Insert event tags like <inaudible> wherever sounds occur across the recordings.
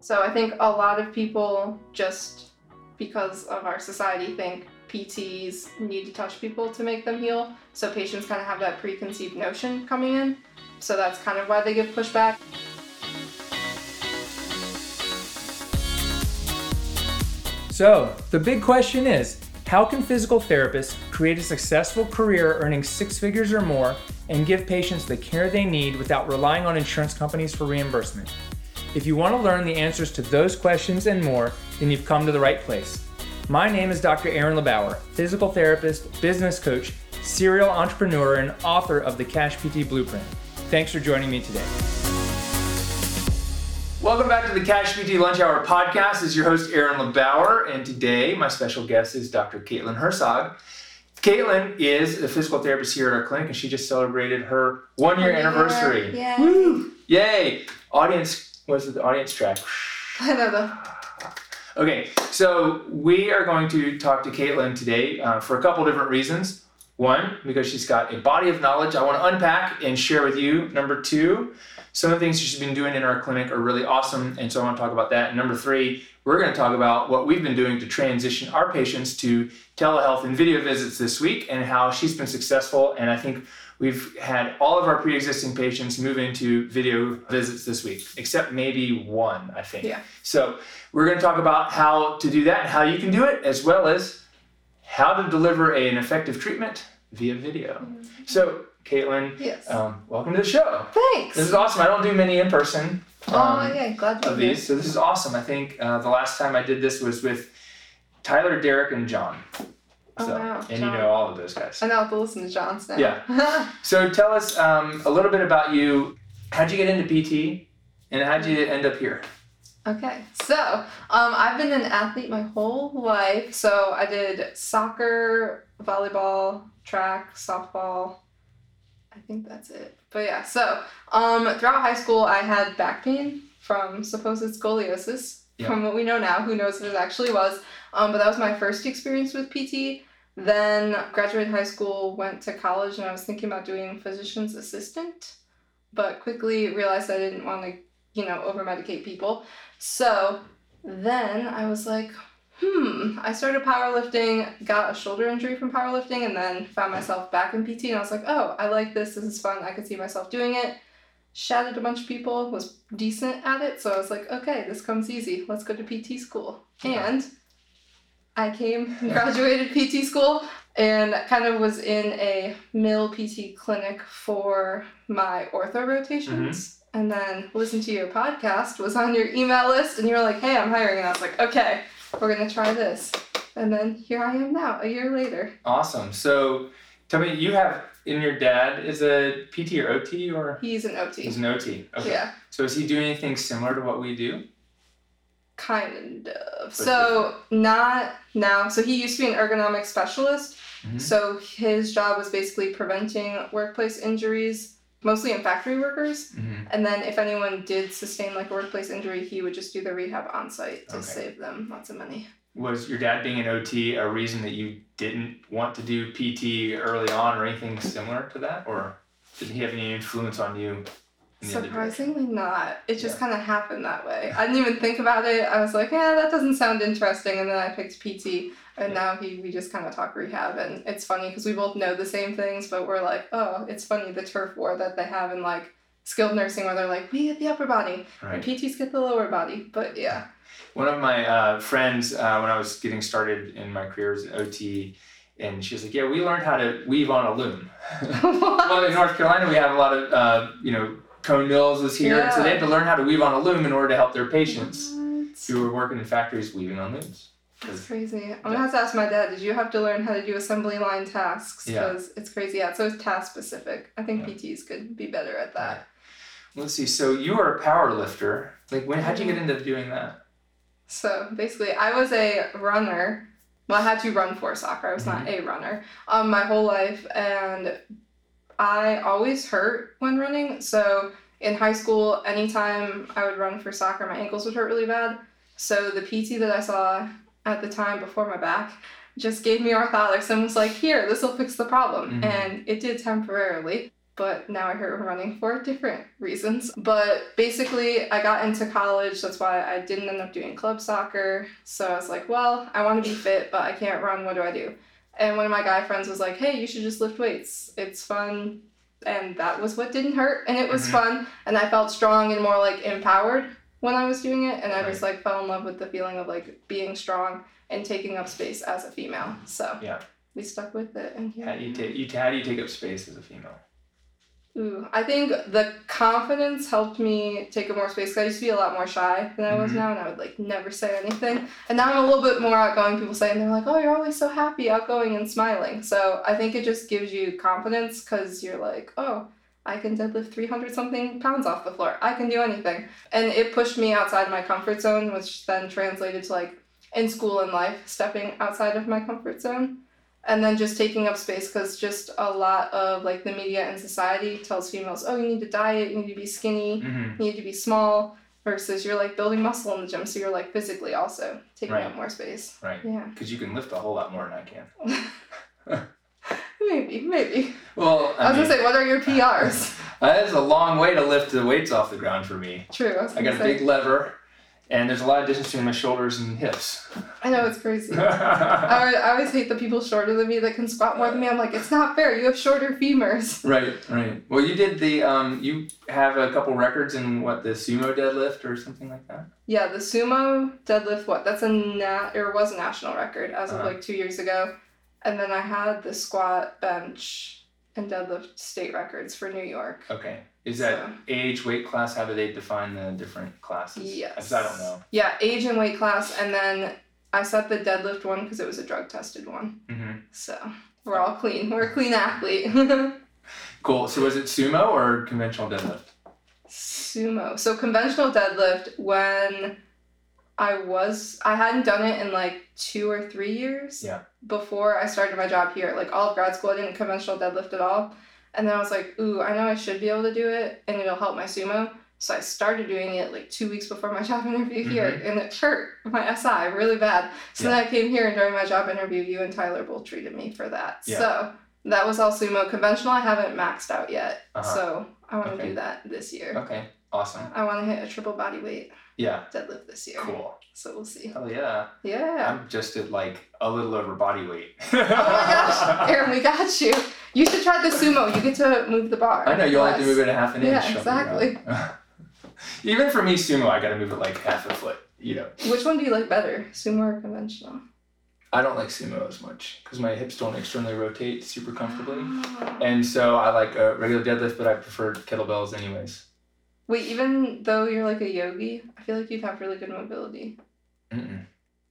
So I think a lot of people just because of our society think PTs need to touch people to make them heal. So patients kind of have that preconceived notion coming in. So that's kind of why they give pushback. So, the big question is how can physical therapists create a successful career earning six figures or more and give patients the care they need without relying on insurance companies for reimbursement? If you want to learn the answers to those questions and more, then you've come to the right place. My name is Dr. Aaron LeBauer, physical therapist, business coach, serial entrepreneur, and author of the Cash PT Blueprint. Thanks for joining me today. Welcome back to the Cash PT Lunch Hour podcast. This is your host, Aaron LeBauer, and today my special guest is Dr. Kaitlin Herzog. Kaitlin is a physical therapist here at our clinic, and she just celebrated her one year anniversary. Yay. Woo! Yay! Audience, what's the audience track? <laughs> I know Okay, so we are going to talk to Kaitlin today uh, for a couple different reasons. One, because she's got a body of knowledge I want to unpack and share with you. Number two, some of the things she's been doing in our clinic are really awesome, and so I want to talk about that. And number three, we're going to talk about what we've been doing to transition our patients to telehealth and video visits this week and how she's been successful. And I think we've had all of our pre existing patients move into video visits this week, except maybe one, I think. Yeah. So we're going to talk about how to do that and how you can do it, as well as how to deliver an effective treatment via video. So, Kaitlin, Yes. um, welcome to the show. Thanks. This is awesome. I don't do many in person. oh yeah, glad to Of these, so this is awesome. I think uh, the last time I did this was with Tyler, Derek, and John. Oh, So, wow, and John. you know all of those guys. I know have to listen to John's now. Yeah. <laughs> So tell us um, a little bit about you. How'd you get into PT, and how'd you end up here? Okay, so um, I've been an athlete my whole life. So I did soccer, volleyball, track, softball. I think that's it. But yeah, so um, throughout high school, I had back pain from supposed scoliosis. Yeah. From what we know now, who knows if it actually was. Um, but that was my first experience with PT. Then graduated high school, went to college, and I was thinking about doing physician's assistant, but quickly realized I didn't want to, you know, over medicate people. So then I was like, hmm, I started powerlifting, got a shoulder injury from powerlifting, and then found myself back in PT. And I was like, oh, I like this. This is fun. I could see myself doing it. Shadowed a bunch of people, was decent at it. So I was like, okay, this comes easy. Let's go to PT school. And I came, <laughs> graduated PT school, and kind of was in a mill PT clinic for my ortho rotations. Mm-hmm. And then listened to your podcast, was on your email list, and you were like, hey, I'm hiring. And I was like, okay, we're going to try this. And then here I am now, a year later. Awesome. So tell me, you have in your dad is a PT or OT or He's an OT. he's an OT. Okay. Yeah, So is he doing anything similar to what we do? Kind of. So, not now. So, he used to be an ergonomic specialist. Mhm. So, his job was basically preventing workplace injuries, mostly in factory workers. hmm And then, if anyone did sustain like a workplace injury, he would just do the rehab on site to Okay. save them lots of money. Was your dad being an OT a reason that you didn't want to do PT early on or anything similar to that? Or did he have any influence on you? In the other direction? Surprisingly, not. It just Yeah. kind of happened that way. I didn't even think about it. I was like, yeah, that doesn't sound interesting. And then I picked PT, and Yeah. now he we just kind of talk rehab. And it's funny because we both know the same things, but we're like, oh, it's funny the turf war that they have in like skilled nursing where they're like, we get the upper body, Right. and PTs get the lower body. But yeah. <laughs> One of my uh, friends, uh, when I was getting started in my career as an OT, and she was like, "Yeah, we learned how to weave on a loom." <laughs> <laughs> well, in North Carolina, we have a lot of, uh, you know, cone mills was here, and so they had to learn how to weave on a loom in order to help their patients What? who were working in factories weaving on looms. That's crazy. I'm gonna have to ask my dad. Did you have to learn how to do assembly line tasks? Yeah. Because it's crazy. Yeah, so it's task specific. I think Yeah. PTs could be better at that. Let's see. So you were a power lifter. Like, when? How'd you get into doing that? So basically, I was a runner. Well, I had to run for soccer. I was not a runner um, my whole life, and I always hurt when running. So in high school, anytime I would run for soccer, my ankles would hurt really bad. So the PT that I saw at the time before my back just gave me orthotics and was like, "Here, this will fix the problem," Mhm. and it did temporarily. but now I hurt running for different reasons. But basically, I got into college. That's why I didn't end up doing club soccer. So I was like, well, I want to be fit, but I can't run. What do I do? And one of my guy friends was like, hey, you should just lift weights. It's fun. And that was what didn't hurt. And it was Mhm. fun. And I felt strong and more like empowered when I was doing it. And I Right. just like fell in love with the feeling of like being strong and taking up space as a female. So Yeah. we stuck with it. And How do you take you how do you take up space as a female? Ooh, I think the confidence helped me take up more space. 'cause I used to be a lot more shy than I was Mhm. now, and I would like never say anything. And now I'm a little bit more outgoing. People say, and they're like, "Oh, you're always so happy, outgoing, and smiling." So I think it just gives you confidence because you're like, "Oh, I can deadlift 300 something pounds off the floor. I can do anything." And it pushed me outside my comfort zone, which then translated to like in school and life, stepping outside of my comfort zone and then just taking up space because just a lot of like the media and society tells females oh you need to diet you need to be skinny Mm-hmm. you need to be small versus you're like building muscle in the gym so you're like physically also taking Right. up more space Right. yeah Because you can lift a whole lot more than I can. <laughs> <laughs> maybe maybe Well, i, was gonna say what are your prs <laughs> that is a long way to lift the weights off the ground for me. true i I got a big lever, and there's a lot of distance between my shoulders and hips. <laughs> i know it's crazy <laughs> I, always- I always hate the people shorter than me that can squat more than me i'm like it's not fair you have shorter femurs <laughs> Right, right. Well, you did the um, you have a couple records in what the sumo deadlift or something like that. Yeah, the sumo deadlift. What? That's a nat or was a national record as of Uh-huh. like two years ago, and then I had the squat, bench, and deadlift state records for New York. Okay. Is that So- age, weight class? How do they define the different classes? Yes. I don't know. Yeah, age and weight class, and then I set the deadlift one because it was a drug tested one. hmm So we're all clean. We're a clean athlete. <laughs> Cool. So was it sumo or conventional deadlift? Sumo. So conventional deadlift when I was I hadn't done it in like two or three years. Yeah. Before I started my job here, like all of grad school, I didn't conventional deadlift at all. And then I was like, ooh, I know I should be able to do it, and it'll help my sumo. So I started doing it like two weeks before my <laughs> job interview here, and it hurt my SI really bad. So then I came here, and during my job interview, you and Tyler both treated me for that. Yeah. So that was all sumo. Conventional, I haven't maxed out yet. Uh-huh. So I want to Okay. do that this year. Okay. Awesome. I want to hit a triple body weight Yeah. deadlift this year. Cool. So we'll see. Hell yeah. Yeah. I'm just at like a little over body weight. Oh my gosh, <laughs> Aaron, we got you. You should try the sumo. You get to move the bar. I know you only have to move it a half an Yeah, inch. exactly. <laughs> Even for me, sumo, I got to move it like half a foot. You know, Which one do you like better, sumo or conventional? I don't like sumo as much because my hips don't externally rotate super comfortably, Oh. and so I like a regular deadlift, but I prefer kettlebells anyways. Wait, even though you're like a yogi, I feel like you'd have really good mobility. Mm-mm.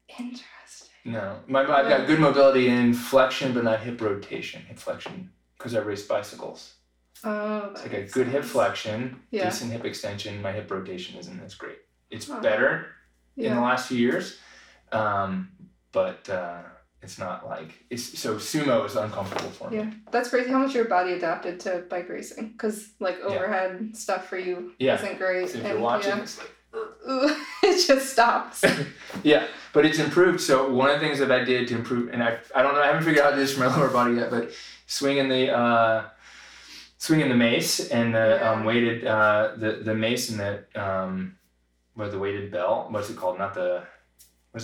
Interesting. No, my I've got good mobility in flexion, but not hip rotation. Hip flexion because I race bicycles. Oh, It's like a good hip flexion, Yeah. decent hip extension. My hip rotation isn't as great. It's better in the last few years, um, but uh, it's not like it's so sumo is uncomfortable for me. Yeah, that's crazy how much your body adapted to bike racing. Cause like Yeah. overhead stuff for you Yeah. isn't great. So if you're watching, yeah. it's like <laughs> it just stops. <laughs> yeah, but it's improved. So one of the things that I did to improve, and I I don't know, I haven't figured out how to do this for my <laughs> lower body yet, but swinging the uh, swinging the mace and the Yeah. um, weighted uh, the the mace and the um, what the weighted bell. What's it called? Not the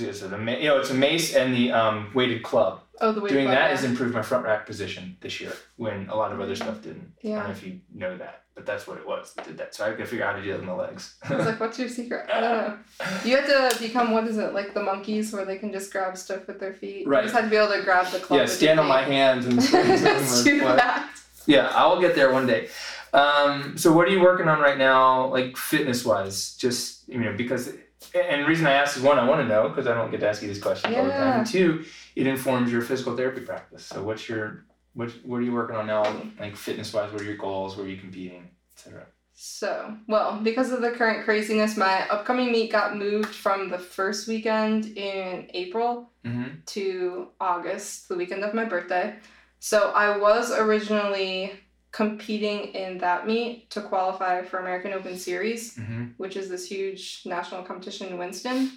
what's it? The ma- you know it's a mace and the um, weighted club. Oh, the weight Doing club, that yeah. has improved my front rack position this year when a lot of other stuff didn't. I don't know if you know that, but that's what it was that did that. So I could figure out how to do it in the legs. I was like, what's your secret? I don't know. You had to become, what is it, like the monkeys where they can just grab stuff with their feet? Right. You just had to be able to grab the club yeah, stand on my hands and <laughs> do that. Yeah, I will get there one day. Um, so what are you working on right now, like fitness wise? Just you know, because and the reason I ask is one, I want to know because I don't get to ask you these questions all the time. And two, it informs your physical therapy practice. So what's your what what are you working on now, like fitness wise? What are your goals? Where are you competing, etc. So, well, because of the current craziness, my upcoming meet got moved from the first weekend in April Mm-hmm. to August, the weekend of my birthday. So I was originally competing in that meet to qualify for American Open Series, Mm-hmm. which is this huge national competition in Winston.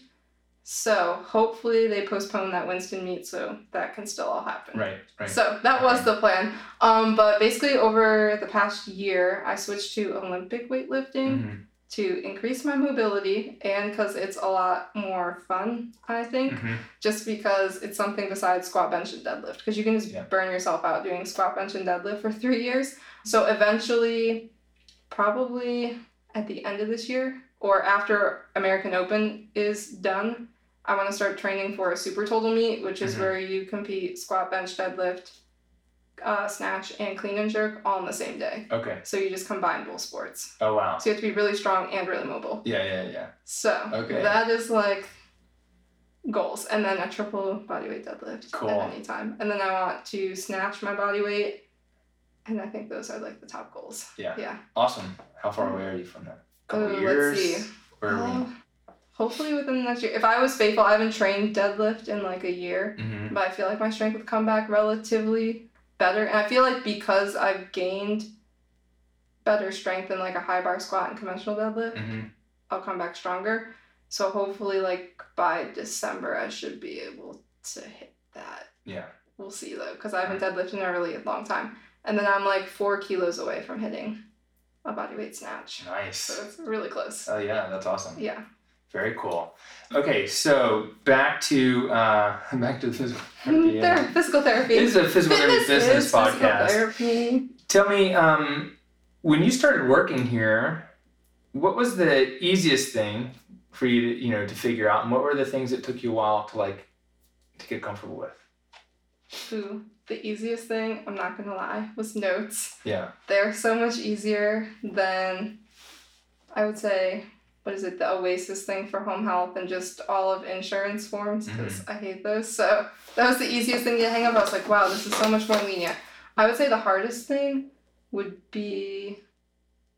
So hopefully they postpone that Winston meet so that can still all happen. Right, right. So that was the plan. Um, but basically over the past year, I switched to Olympic weightlifting Mhm, to increase my mobility and because it's a lot more fun, I think. mhm. Just because it's something besides squat, bench, and deadlift. Because you can just Yeah. burn yourself out doing squat, bench, and deadlift for three years. So eventually, probably at the end of this year or after American Open is done, I want to start training for a super total meet, which is Mhm. where you compete squat, bench, deadlift, uh, snatch, and clean and jerk all on the same day. Okay. So you just combine both sports. Oh wow. So you have to be really strong and really mobile. Yeah, yeah, yeah. So Okay. that is like goals. And then a triple bodyweight deadlift Cool. at any time. And then I want to snatch my body weight. And I think those are like the top goals. Yeah. Yeah. Awesome. How far away are you from that? Couple Oh, let's see. Where are we? Um, hopefully within the next year. If I was faithful, I haven't trained deadlift in like a year. Mhm. But I feel like my strength would come back relatively better. And I feel like because I've gained better strength in like a high bar squat and conventional deadlift, Mhm. I'll come back stronger. So hopefully, like by December, I should be able to hit that. Yeah. We'll see though, because I haven't deadlifted in a really long time. And then I'm like four kilos away from hitting a bodyweight snatch. Nice. So it's really close. Oh yeah, that's awesome. Yeah. Very cool. Okay, so back to uh, <laughs> back to the physical therapy. <laughs> Ther- physical therapy. This is a physical therapy business podcast. therapy. Tell me, um, when you started working here, what was the easiest thing for you to you know to figure out, and what were the things that took you a while to like to get comfortable with? Ooh, the easiest thing, I'm not gonna lie, was notes. Yeah. They're so much easier than I would say what is it the oasis thing for home health and just all of insurance forms? Mm-hmm. Because i hate those. So that was the easiest thing to hang up. I was like wow this is so much more lenient. I would say the hardest thing would be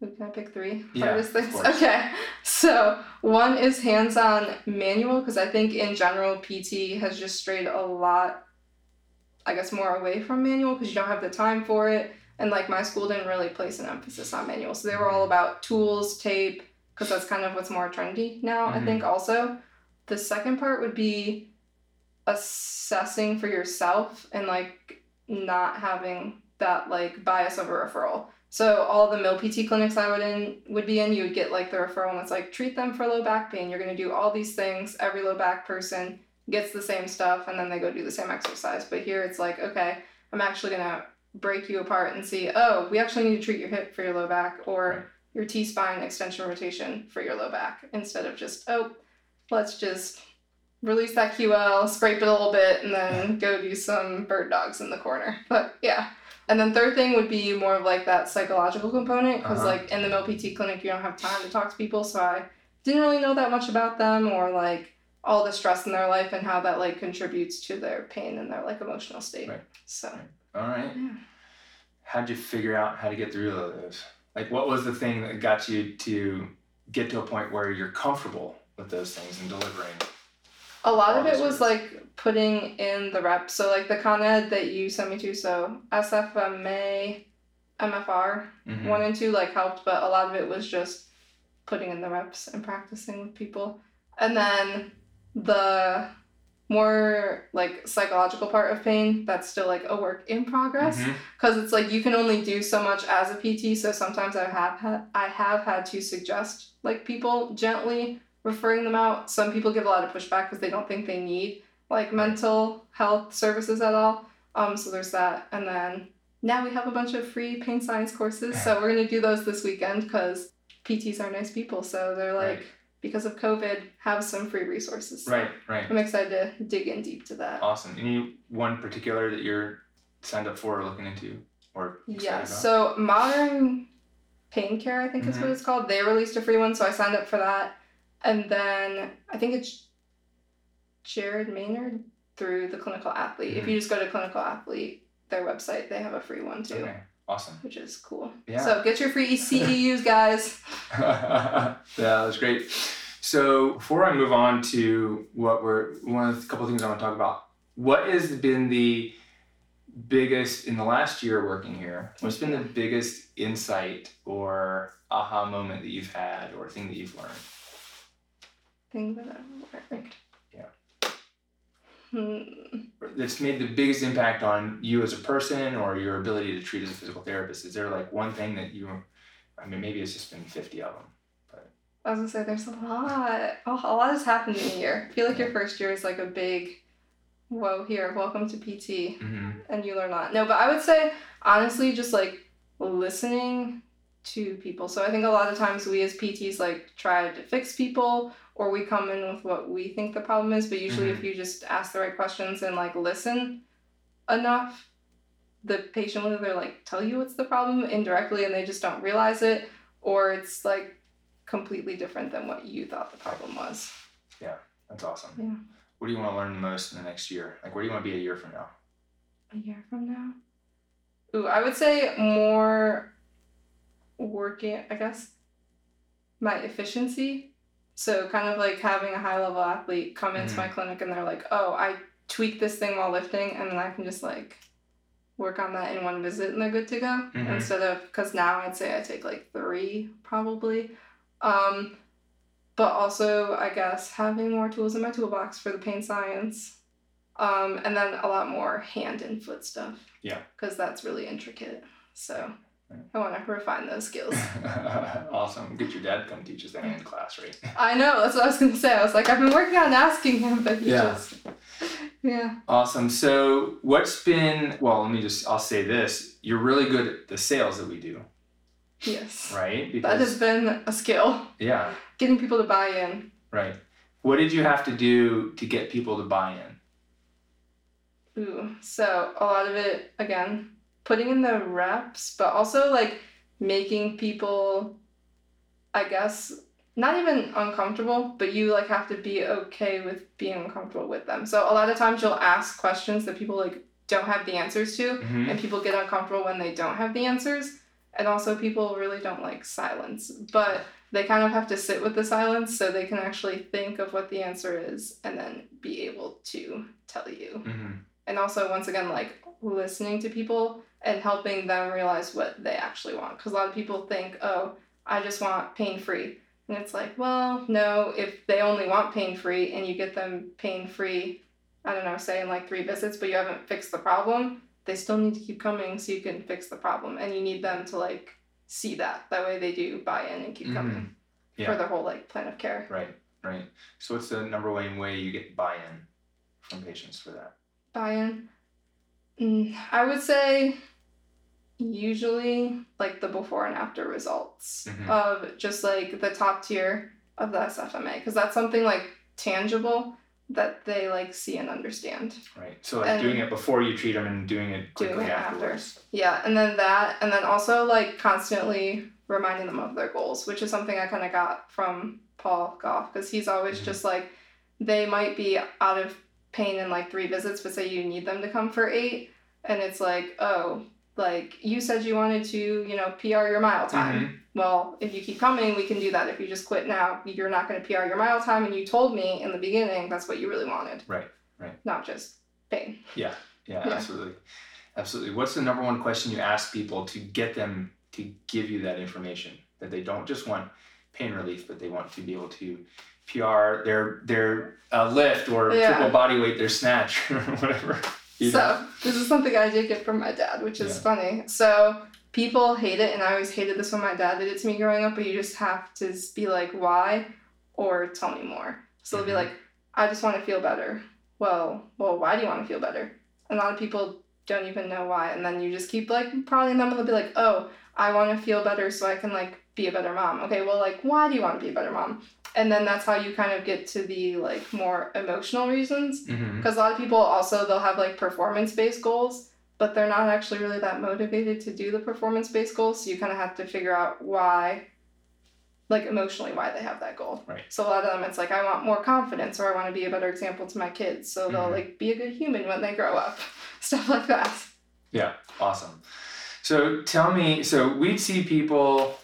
can I pick three Yeah, hardest things? Okay, so one is hands-on manual because I think in general PT has just strayed a lot, I guess, more away from manual because you don't have the time for it. And like my school didn't really place an emphasis on manual. So they were all mm-hmm. about tools tape because that's kind of what's more trendy now i Mhm. think also. The second part would be assessing for yourself and like not having that like bias of a referral. So all the mill pt clinics i would in would be in you would get like the referral and it's like treat them for low back pain. You're going to do all these things. Every low back person gets the same stuff and then they go do the same exercise. But here it's like okay i'm actually going to break you apart and see, oh, we actually need to treat your hip for your low back or Right. Your T spine extension rotation for your low back instead of just, oh, let's just release that QL, scrape it a little bit, and then go do some bird dogs in the corner. But yeah. And then third thing would be more of like that psychological component because Uh-huh. like in the Mill PT clinic you don't have time to talk to people, so I didn't really know that much about them or like all the stress in their life and how that like contributes to their pain and their like emotional state. Right. So All right. Yeah. How'd you figure out how to get through those? Like, what was the thing that got you to get to a point where you're comfortable with those things and delivering? A lot of it was like putting in the reps. So like the Con Ed that you sent me to, so SFMA, MFR, Mhm. one and two like helped, but a lot of it was just putting in the reps and practicing with people. And then the more like psychological part of pain, that's still like a work in progress because it's like you can only do so much as a PT. So sometimes I have had I have had to suggest like people gently referring them out. Some people give a lot of pushback because they don't think they need like mental health services at all. Um, so there's that, and then now we have a bunch of free pain science courses. <sighs> So we're gonna do those this weekend because PTs are nice people. So they're like Right. Because of COVID have some free resources. So Right, right. I'm excited to dig in deep to that. Awesome. Any one particular that you're signed up for or looking into or Yeah, about? so Modern Pain Care, I think is Mm-hmm. what it's called. They released a free one, so I signed up for that. And then I think it's Jared Maynard through the Clinical Athlete. If you just go to Clinical Athlete, their website, they have a free one too, Okay, awesome. which is cool. Yeah. So get your free CEUs, guys. <laughs> <laughs> yeah, that's great. So before I move on to what we're one of the couple of things I want to talk about, what has been the biggest in the last year working here? What's been the biggest insight or aha moment that you've had or thing that you've learned? Thing that I've learned. Hmm. that's made the biggest impact on you as a person or your ability to treat as a physical therapist? Is there like one thing that you, I mean, maybe it's just been 50 of them. I was gonna say there's a lot. Oh, a lot has happened in a year. I feel like your first year is like a big, whoa, here, welcome to PT, Mm-hmm. and you learn a lot. No, but I would say honestly, just like listening to people. So I think a lot of times we as PTs like try to fix people, or we come in with what we think the problem is. But usually, if mm-hmm. you just ask the right questions and like listen enough, the patient will either like tell you what's the problem indirectly, and they just don't realize it, or it's like completely different than what you thought the problem was. Yeah, that's awesome. Yeah. What do you want to learn the most in the next year? Like, where do you want to be a year from now? A year from now? Ooh, I would say more working, I guess, my efficiency. So, kind of like having a high level athlete come into my clinic and they're like, oh, I tweak this thing while lifting, and then I can just like work on that in one visit and they're good to go. Mhm. Instead of, because now I'd say I take like three probably. Um, but also, I guess, having more tools in my toolbox for the pain science. Um, and then a lot more hand and foot stuff. Yeah. Because that's really intricate. So. I want to refine those skills. <laughs> awesome. Get your dad to come teach us that in class, right? <laughs> I know, that's what I was going to say. I was like, I've been working on asking him, but he Yeah. just. Yeah. Awesome. So, what's been, well, let me just, I'll say this. You're really good at the sales that we do, Yes. right? That has been a skill. yeah, Getting people to buy in. right. What did you have to do to get people to buy in? Ooh. So a lot of it, again, putting in the reps, but also like making people, I guess, not even uncomfortable, but you like have to be okay with being uncomfortable with them. So a lot of times you'll ask questions that people like don't have the answers to, Mhm. and people get uncomfortable when they don't have the answers. And also people really don't like silence, but they kind of have to sit with the silence so they can actually think of what the answer is and then be able to tell you Mhm. And also once again like listening to people and helping them realize what they actually want because a lot of people think oh i just want pain free and it's like well no if they only want pain free and you get them pain free i don't know say in like three visits but you haven't fixed the problem they still need to keep coming so you can fix the problem and you need them to like see that that way they do buy in and keep coming mm-hmm. Yeah. for their whole like plan of care Right, right. So, what's the number one way you get buy in from patients for that? Buy-in mm, i would say usually like the before and after results Mhm. of just like the top tier of the sfma because that's something like tangible that they like see and understand Right. So, like And- doing it before you treat them and doing it quickly Doing it after. yeah and then that and then also like constantly reminding them of their goals which is something i kind of got from paul goff because he's always Mhm. just like they might be out of pain in like three visits but say you need them to come for eight and it's like oh like you said you wanted to you know pr your mile time Mhm. well if you keep coming we can do that if you just quit now you're not going to pr your mile time and you told me in the beginning that's what you really wanted Right, right. not just pain Yeah, Yeah. absolutely. Absolutely. What's the number one question you ask people to get them to give you that information that they don't just want pain relief, but they want to be able to PR their their uh, lift or Yeah. triple body weight, their snatch <laughs> or whatever. You so know? this is something I did get from my dad, which is Yeah. funny. So people hate it, and I always hated this when my dad did it to me growing up. But you just have to be like, "Why?" or "Tell me more." So they'll be Mhm. like, "I just want to feel better." Well, well, why do you want to feel better? A lot of people don't even know why, and then you just keep like prodding them, and they'll be like, "Oh, I want to feel better so I can like be a better mom." Okay, well, like, why do you want to be a better mom? And then that's how you kind of get to the like more emotional reasons because a lot of people also they'll have like performance based goals but they're not actually really that motivated to do the performance based goals so you kind of have to figure out why like emotionally why they have that goal Right. so a lot of them it's like i want more confidence or i want to be a better example to my kids so they'll Mhm. like be a good human when they grow up <laughs> stuff like that Yeah. Awesome. So tell me, so we'd see people,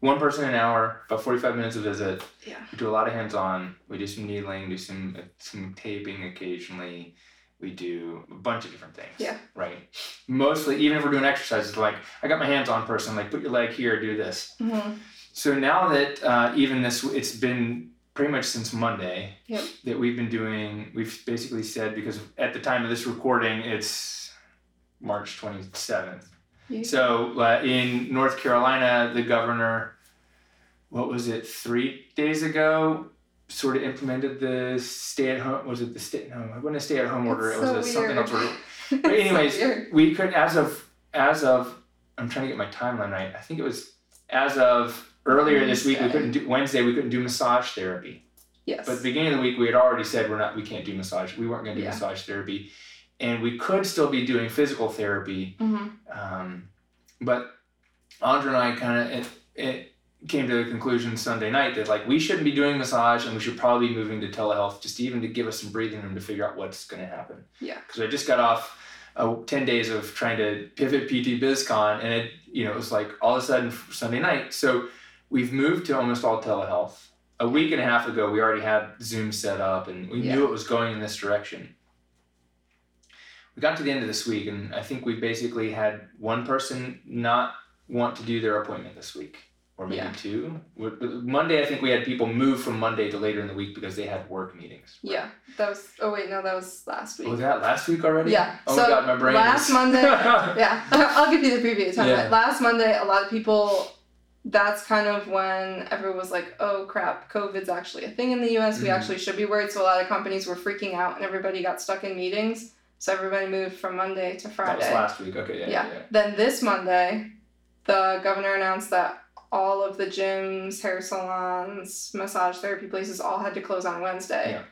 one person an hour, about 45 minutes a visit. Yeah. We do a lot of hands on. We do some needling, do some uh, some taping occasionally. We do a bunch of different things. Yeah. Right. Mostly, even if we're doing exercises, like I got my hands on person, like put your leg here, do this. Mm-hmm. So now that uh, even this, it's been pretty much since Monday yep. that we've been doing, we've basically said, because at the time of this recording, it's March 27th. So uh, in North Carolina, the governor, what was it, three days ago, sort of implemented the stay at home. Was it the stay at home? I wasn't a stay at home order. It's it was so a, weird. something else. <laughs> But anyways, so we could as of as of I'm trying to get my timeline right. I think it was as of earlier Wednesday. this week we couldn't do Wednesday we couldn't do massage therapy. Yes. But the beginning of the week we had already said we're not we can't do massage. We weren't going to do yeah. massage therapy and we could still be doing physical therapy. hmm Um, but Andre and I kind of it, it came to the conclusion Sunday night that like we shouldn't be doing massage and we should probably be moving to telehealth just even to give us some breathing room to figure out what's going to happen. Yeah. Because I just got off uh, 10 days of trying to pivot PT BizCon and it, you know, it was like all of a sudden Sunday night. So we've moved to almost all telehealth. A week and a half ago, we already had Zoom set up and we Yeah. knew it was going in this direction. We got to the end of this week and I think we basically had one person not want to do their appointment this week. Or maybe Yeah. two. With- with- Monday, I think we had people move from Monday to later in the week because they had work meetings. Yeah. That was. Oh wait, no, that was last week. Was that last week already? Yeah. Oh so my god, my brain last is- Monday. <laughs> yeah, <laughs> I'll give you the preview time. Yeah. Last Monday, a lot of people. That's kind of when everyone was like, "Oh crap, COVID's actually a thing in the U.S. We Mhm. actually should be worried." So a lot of companies were freaking out, and everybody got stuck in meetings. So everybody moved from Monday to Friday. That was last week. Okay, yeah, yeah. Yeah. yeah. Then this Monday, the governor announced that all of the gyms, hair salons, massage therapy places all had to close on Wednesday. Yeah.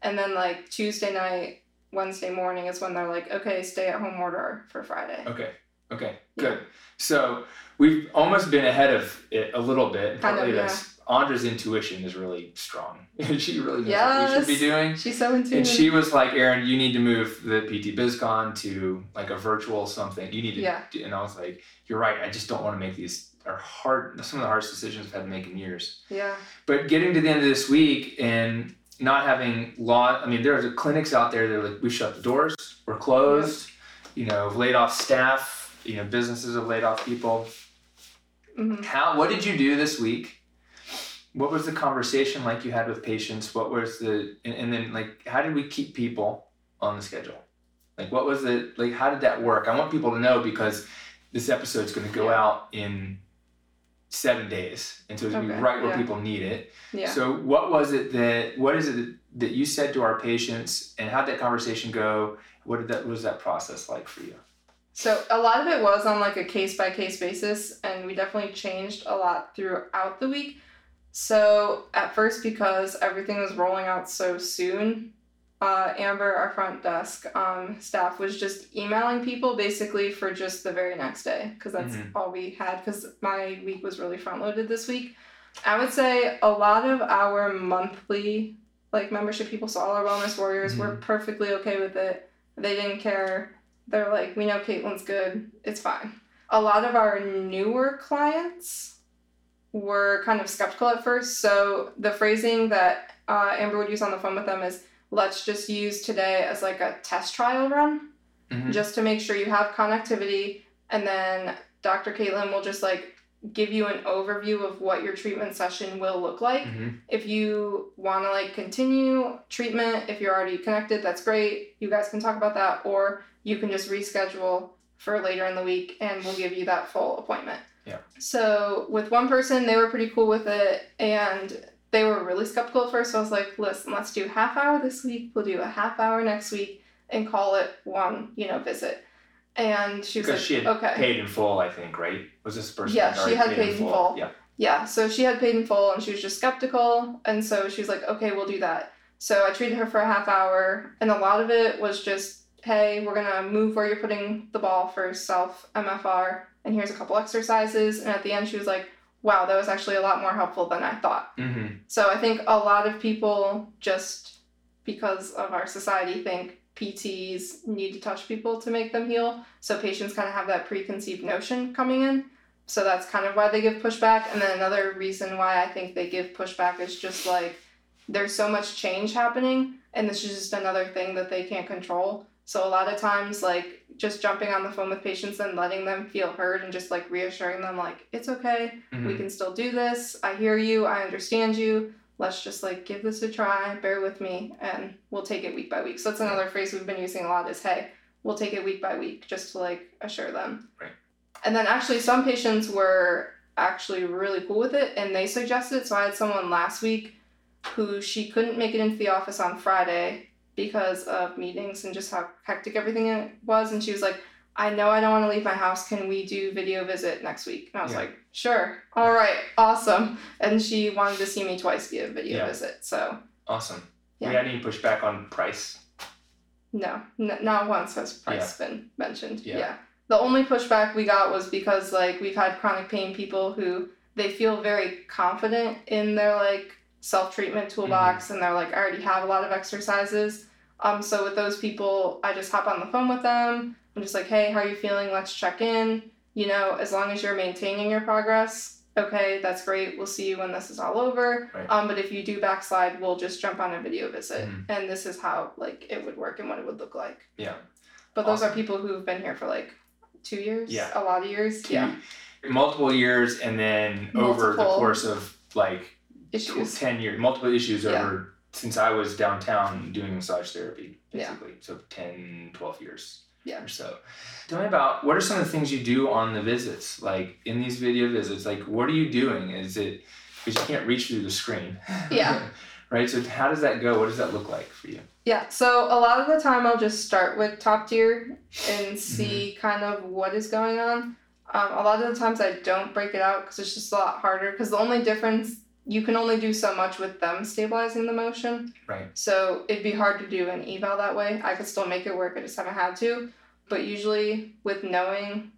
And then like Tuesday night, Wednesday morning is when they're like, okay, stay at home order for Friday. Okay. Okay. Good. So we've almost been ahead of it a little bit. Kind of, yeah. Andra's intuition is really strong. <laughs> she really knows what we should be doing. She's so into And she was like, Aaron, you need to move the PT BizCon to like a virtual something. You need to, Yeah. do, and I was like, you're right. I just don't want to make these are hard. Some of the hardest decisions I've had to make in years. Yeah. But getting to the end of this week and not having law, I mean, there there's clinics out there that are like, we shut the doors, we're closed, you know, laid off staff, you know, businesses have laid off people. hmm How, what did you do this week? What was the conversation like you had with patients? What was the, and, and then like, how did we keep people on the schedule? Like, what was the, like, how did that work? I want people to know because this episode's going to go Yeah. out in seven days. And so it's going to be right where yeah. people need it. Yeah. So what was it that what is it that you said to our patients and how'd that conversation go? What did that what was that process like for you? So a lot of it was on like a case by case basis, and we definitely changed a lot throughout the week. So at first, because everything was rolling out so soon, uh, Amber, our front desk um, staff, was just emailing people basically for just the very next day because that's Mhm. all we had. Because my week was really front loaded this week. I would say a lot of our monthly like membership people, so all our wellness warriors, were perfectly okay with it. They didn't care they're like, we know Kaitlin's good, it's fine. A lot of our newer clients were kind of skeptical at first, so the phrasing that uh, Amber would use on the phone with them is, let's just use today as like a test trial run, Mhm. just to make sure you have connectivity, and then Dr. Kaitlin will just like give you an overview of what your treatment session will look like Mhm. if you want to like continue treatment if you're already connected that's great you guys can talk about that or you can just reschedule for later in the week and we'll give you that full appointment Yeah. so with one person they were pretty cool with it and they were really skeptical at first so i was like listen let's do half hour this week we'll do a half hour next week and call it one you know visit and she was Because like she had okay paid in full, I think, right? Was this person? Yeah, she had paid in full. Yeah. Yeah, so she had paid in full and she was just skeptical. And so she was like, okay, we'll do that. So I treated her for a half hour. And a lot of it was just, hey, we're going to move where you're putting the ball for self MFR. And here's a couple exercises. And at the end, she was like, wow, that was actually a lot more helpful than I thought. Mm-hmm. So I think a lot of people just because of our society think PTs need to touch people to make them heal. So patients kind of have that preconceived notion coming in. So that's kind of why they give pushback. And then another reason why I think they give pushback is just like there's so much change happening and this is just another thing that they can't control. So a lot of times like just jumping on the phone with patients and letting them feel heard and just like reassuring them like it's okay we Mhm. can still do this. I hear you. I understand you. let's just like give this a try, bear with me, and we'll take it week by week. So that's another phrase we've been using a lot is hey, we'll take it week by week just to like assure them. Right. And then actually some patients were actually really cool with it and they suggested it. So I had someone last week who she couldn't make it into the office on Friday because of meetings and just how hectic everything was and she was like I know I don't want to leave my house. Can we do video visit next week? And I was Yeah. like, sure. All right. Awesome. And she wanted to see me twice via video Yeah. visit. So Awesome. Yeah. We had any pushback on price? no, n- not once has price been mentioned. Yeah. Yeah. The only pushback we got was because like we've had chronic pain people who they feel very confident in their like self treatment toolbox and they're like I already have a lot of exercises. Um, so with those people, I just hop on the phone with them. I'm just like, hey, how are you feeling? Let's check in. You know, as long as you're maintaining your progress, okay, that's great. We'll see you when this is all over. Right. Um, but if you do backslide, we'll just jump on a video visit, Mhm. and this is how like it would work and what it would look like. Yeah. But those are people who've been here for like two years. Yeah. A lot of years. Yeah. Multiple years and then over the course of like Issues. 10 years, multiple issues Yeah. over since I was downtown doing massage therapy, Yeah. basically. So 10, 12 years Yeah. or so. Tell me about what are some of the things you do on the visits? Like in these video visits, like what are you doing? Is it because you can't reach through the screen? Yeah. <laughs> right? So how does that go? What does that look like for you? Yeah, so a lot of the time I'll just start with top tier Mm-hmm. and see kind of what is going on. Um, a lot of the times I don't break it out because it's just a lot harder. Because the only difference, you can only do so much with them stabilizing the motion. Right. So it'd be hard to do an eval that way. I could still make it work, I just haven't had to. But usually, with knowing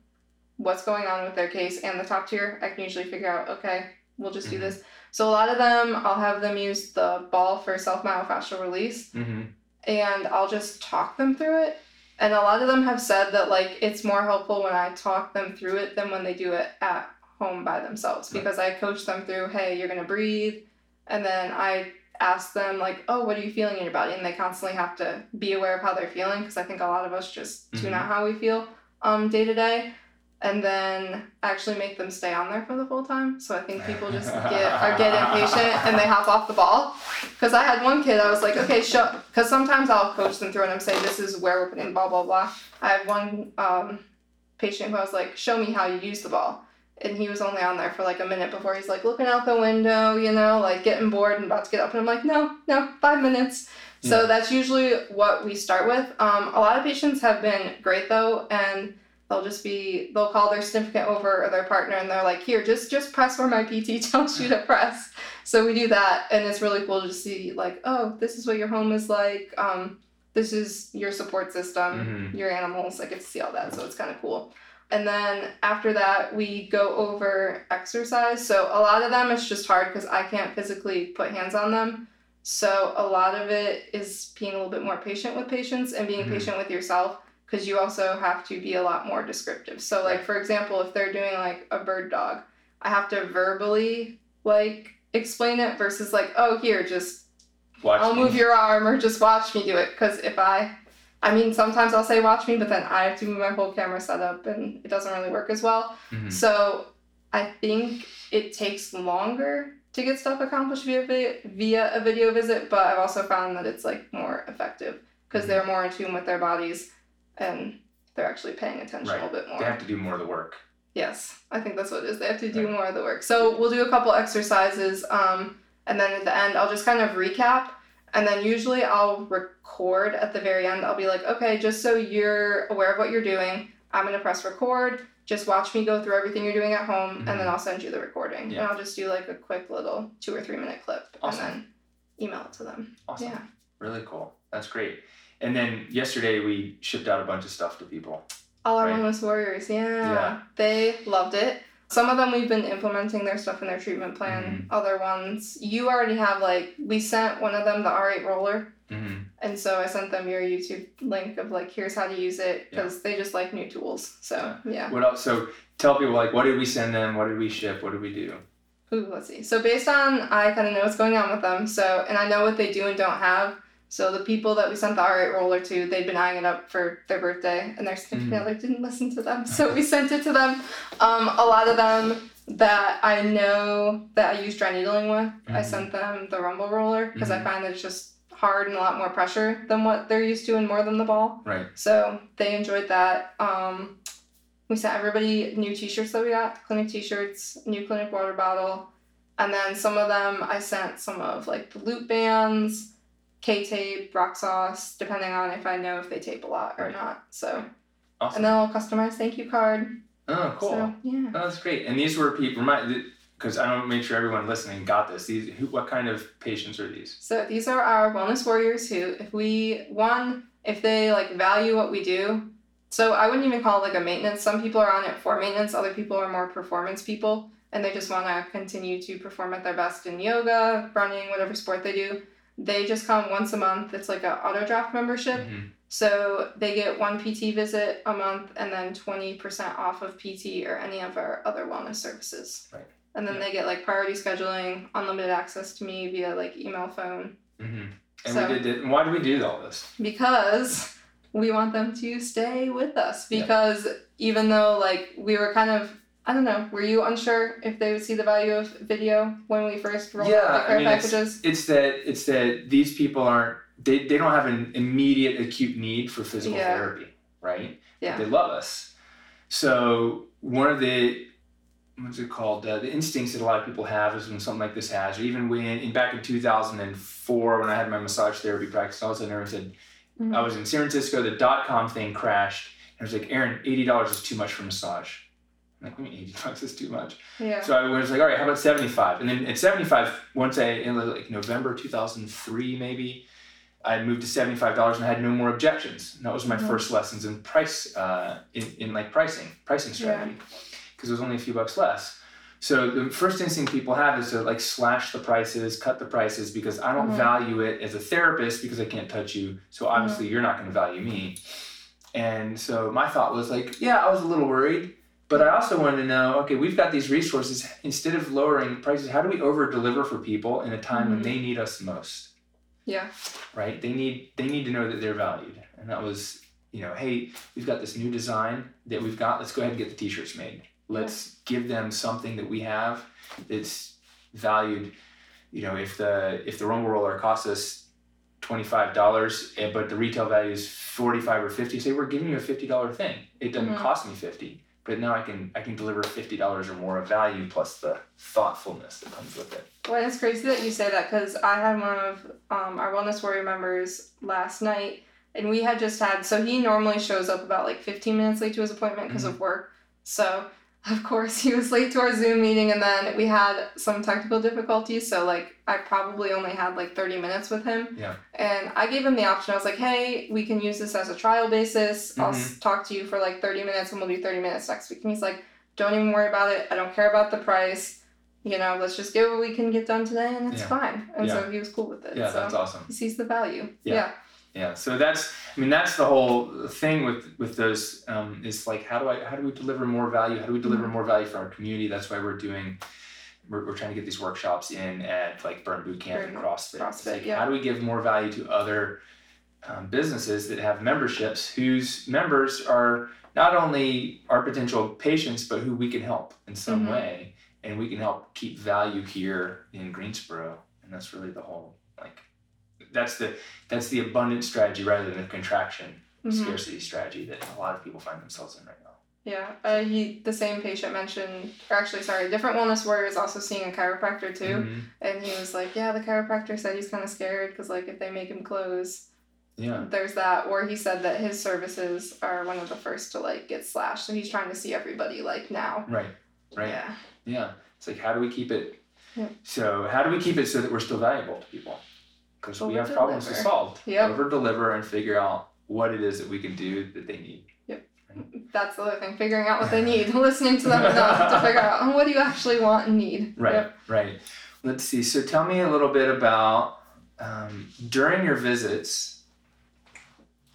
what's going on with their case and the top tier, I can usually figure out, okay, we'll just do Mhm. this. So a lot of them, I'll have them use the ball for self myofascial release Mm-hmm. and I'll just talk them through it. And a lot of them have said that like it's more helpful when I talk them through it than when they do it at home by themselves Right. because I coach them through, hey, you're gonna breathe, and then I ask them like, oh, what are you feeling in your body, and they constantly have to be aware of how they're feeling because I think a lot of us just tune Mhm. out how we feel um day to day. And then actually make them stay on there for the full time. So I think people just get are get impatient <laughs> and they hop off the ball. Because I had one kid, I was like, okay, show. Because sometimes I'll coach them through and I'm saying, this is where we're putting blah, blah, blah. I had one um, patient who I was like, show me how you use the ball. And he was only on there for like a minute before he's like looking out the window, you know, like getting bored and about to get up. And I'm like, no, no, five minutes. So that's usually what we start with. Um, a lot of patients have been great though, and they'll just be they'll call their significant over or their partner and they're like, here, just just press where my PT <laughs> tells you to press. So we do that, and it's really cool to see like, oh, this is what your home is like. Um, this is your support system, Mhm. your animals. I get to see all that, so it's kind of cool. And then after that, we go over exercise. So a lot of them it's just hard because I can't physically put hands on them. So a lot of it is being a little bit more patient with patients and being Mhm. patient with yourself because you also have to be a lot more descriptive. So like for example, if they're doing like a bird dog, I have to verbally like explain it versus like, oh here, just Watch I'll me. move your arm or just watch me do it. Because if I, I mean, sometimes I'll say watch me, but then I have to move my whole camera setup and it doesn't really work as well. Mhm. So I think it takes longer to get stuff accomplished via via a video visit, but I've also found that it's like more effective because Mhm. they're more in tune with their bodies and they're actually paying attention Right. a little bit more. They have to do more of the work. Yes, I think that's what it is. They have to do Right. more of the work. So we'll do a couple exercises, um, and then at the end, I'll just kind of recap. And then usually I'll record at the very end. I'll be like, okay, just so you're aware of what you're doing, I'm going to press record. Just watch me go through everything you're doing at home, and then Mhm. I'll send you the recording. Yeah. And I'll just do like a quick little two or three minute clip Awesome. and then email it to them. Awesome. Yeah. Really cool. That's great. And then yesterday we shipped out a bunch of stuff to people. All our Right. wellness warriors, yeah. Yeah. They loved it. Some of them we've been implementing their stuff in their treatment plan. Mm-hmm. Other ones, you already have like we sent one of them the R8 roller, Mm-hmm. and so I sent them your YouTube link of like here's how to use it because they just like new tools. So yeah. What else? So tell people like what did we send them? What did we ship? What did we do? Ooh, let's see. So based on I kind of know what's going on with them. So and I know what they do and don't have. So the people that we sent the R8 roller to, they'd been eyeing it up for their birthday, and their significant Mhm. other didn't listen to them. <laughs> So we sent it to them. Um, a lot of them that I know that I use dry needling with. I Mhm. sent them the rumble roller because I Mhm. find that it's just hard and a lot more pressure than what they're used to and more than the ball. Right. So they enjoyed that. Um, we sent everybody new t-shirts that we got, clinic t-shirts, new clinic water bottle, and then some of them I sent some of like the loop bands, K-tape, rock sauce, depending on if I know if they tape a lot or Right. not. So Awesome. and then I'll customize thank you card. oh, cool. So yeah. Oh, that's great. And these were people. Because I don't make sure everyone listening got this. These who, what kind of patients are these? So these are our wellness warriors who, if we one, if they like value what we do. So I wouldn't even call it like a maintenance. Some people are on it for maintenance. Other people are more performance people, and they just want to continue to perform at their best in yoga, running, whatever sport they do. They just come once a month. It's like a auto draft membership. Mhm. So they get one PT visit a month and then 20% off of PT or any of our other wellness services. Right. And then Yeah. they get like priority scheduling, unlimited access to me via like email, phone. Mm-hmm. And So- we did it. Why do we do all this? Because we want them to stay with us. Yeah. Because even though like we were kind of I don't know, were you unsure if they would see the value of video when we first rolled Yeah, out the care I mean, it's- packages? It's that it's that these people aren't they, they don't have an immediate acute need for physical Yeah. therapy, right? Yeah. They love us. So one of the what's it called? Uh, the instincts that a lot of people have is when something like this has, or even when in back in 2004 when I had my massage therapy practice, all of a sudden everyone said Mhm. I was in San Francisco, the dot com thing crashed, and I was like, Aaron, eighty dollars is too much for massage. Like, what mean eighty <laughs> bucks is too much? yeah. So I was like, all right, how about 75? And then at 75, once I, in like November 2003, maybe, I moved to $75 and I had no more objections. And that was my Mhm. first lessons in price, uh, in, in like pricing, pricing strategy, because it was only a few bucks less. So the first instinct people have is to like slash the prices, cut the prices, because I don't Mhm. value it as a therapist because I can't touch you. So obviously you're not going to value me. And so my thought was like, yeah, I was a little worried, but I also wanted to know, okay, we've got these resources. Instead of lowering prices, how do we over deliver for people in a time when Mhm. they need us most? Yeah. Right? They need they need to know that they're valued. And that was, you know, hey, we've got this new design that we've got. Let's go ahead and get the t-shirts made. Let's give them something that we have that's valued. You know, if the if the rumble roller costs us twenty five dollars, but the retail value is forty five or fifty, say we're giving you a fifty dollar thing. It doesn't Mhm. cost me fifty, but now I can I can deliver fifty dollars or more of value plus the thoughtfulness that comes with it. Well, it's crazy that you say that because I had one of um, our Wellness Warrior members last night, and we had just had. So he normally shows up about like 15 minutes late to his appointment because of work. So of course <laughs> he was late to our Zoom meeting, and then we had some technical difficulties. So like I probably only had like 30 minutes with him. Yeah. And I gave him the option. I was like, hey, we can use this as a trial basis. I'll mm-hmm. talk to you for like 30 minutes, and we'll do 30 minutes next week. And he's like, don't even worry about it. I don't care about the price you know, let's just get what we can get done today and it's Yeah. fine. And so he was cool with it. Yeah, so that's awesome. he sees the value. Yeah. Yeah. Yeah, so that's I mean that's the whole thing with with those um, is like how do I how do we deliver more value? How do we deliver Mm-hmm. more value for our community? That's why we're doing we're, we're trying to get these workshops in at like Burn Boot Camp and Burn CrossFit. It's CrossFit, like, yeah. How do we give more value to other um, businesses that have memberships whose members are not only our potential patients but who we can help in some Mhm. way, and we can help keep value here in Greensboro, and that's really the whole like that's the that's the abundant strategy rather than the contraction Mhm. scarcity strategy that a lot of people find themselves in right now. Yeah. Uh, he the same patient mentioned or actually sorry, different wellness warrior is also seeing a chiropractor too. Mhm. And he was like, Yeah, the chiropractor said he's kinda scared because like if they make him close Yeah. there's that or he said that his services are one of the first to like get slashed. So he's trying to see everybody like now. Right. Right. Yeah. Yeah. It's like how do we keep it Yeah. so how do we keep it so that we're still valuable to people? Because we have problems to solve. Yep. Over deliver and figure out what it is that we can do that they need. Yep. That's the other thing, figuring out what they need, <laughs> listening to them enough to <laughs> figure out what do you actually want and need. Right, Yep. right. Let's see. So tell me a little bit about um, during your visits,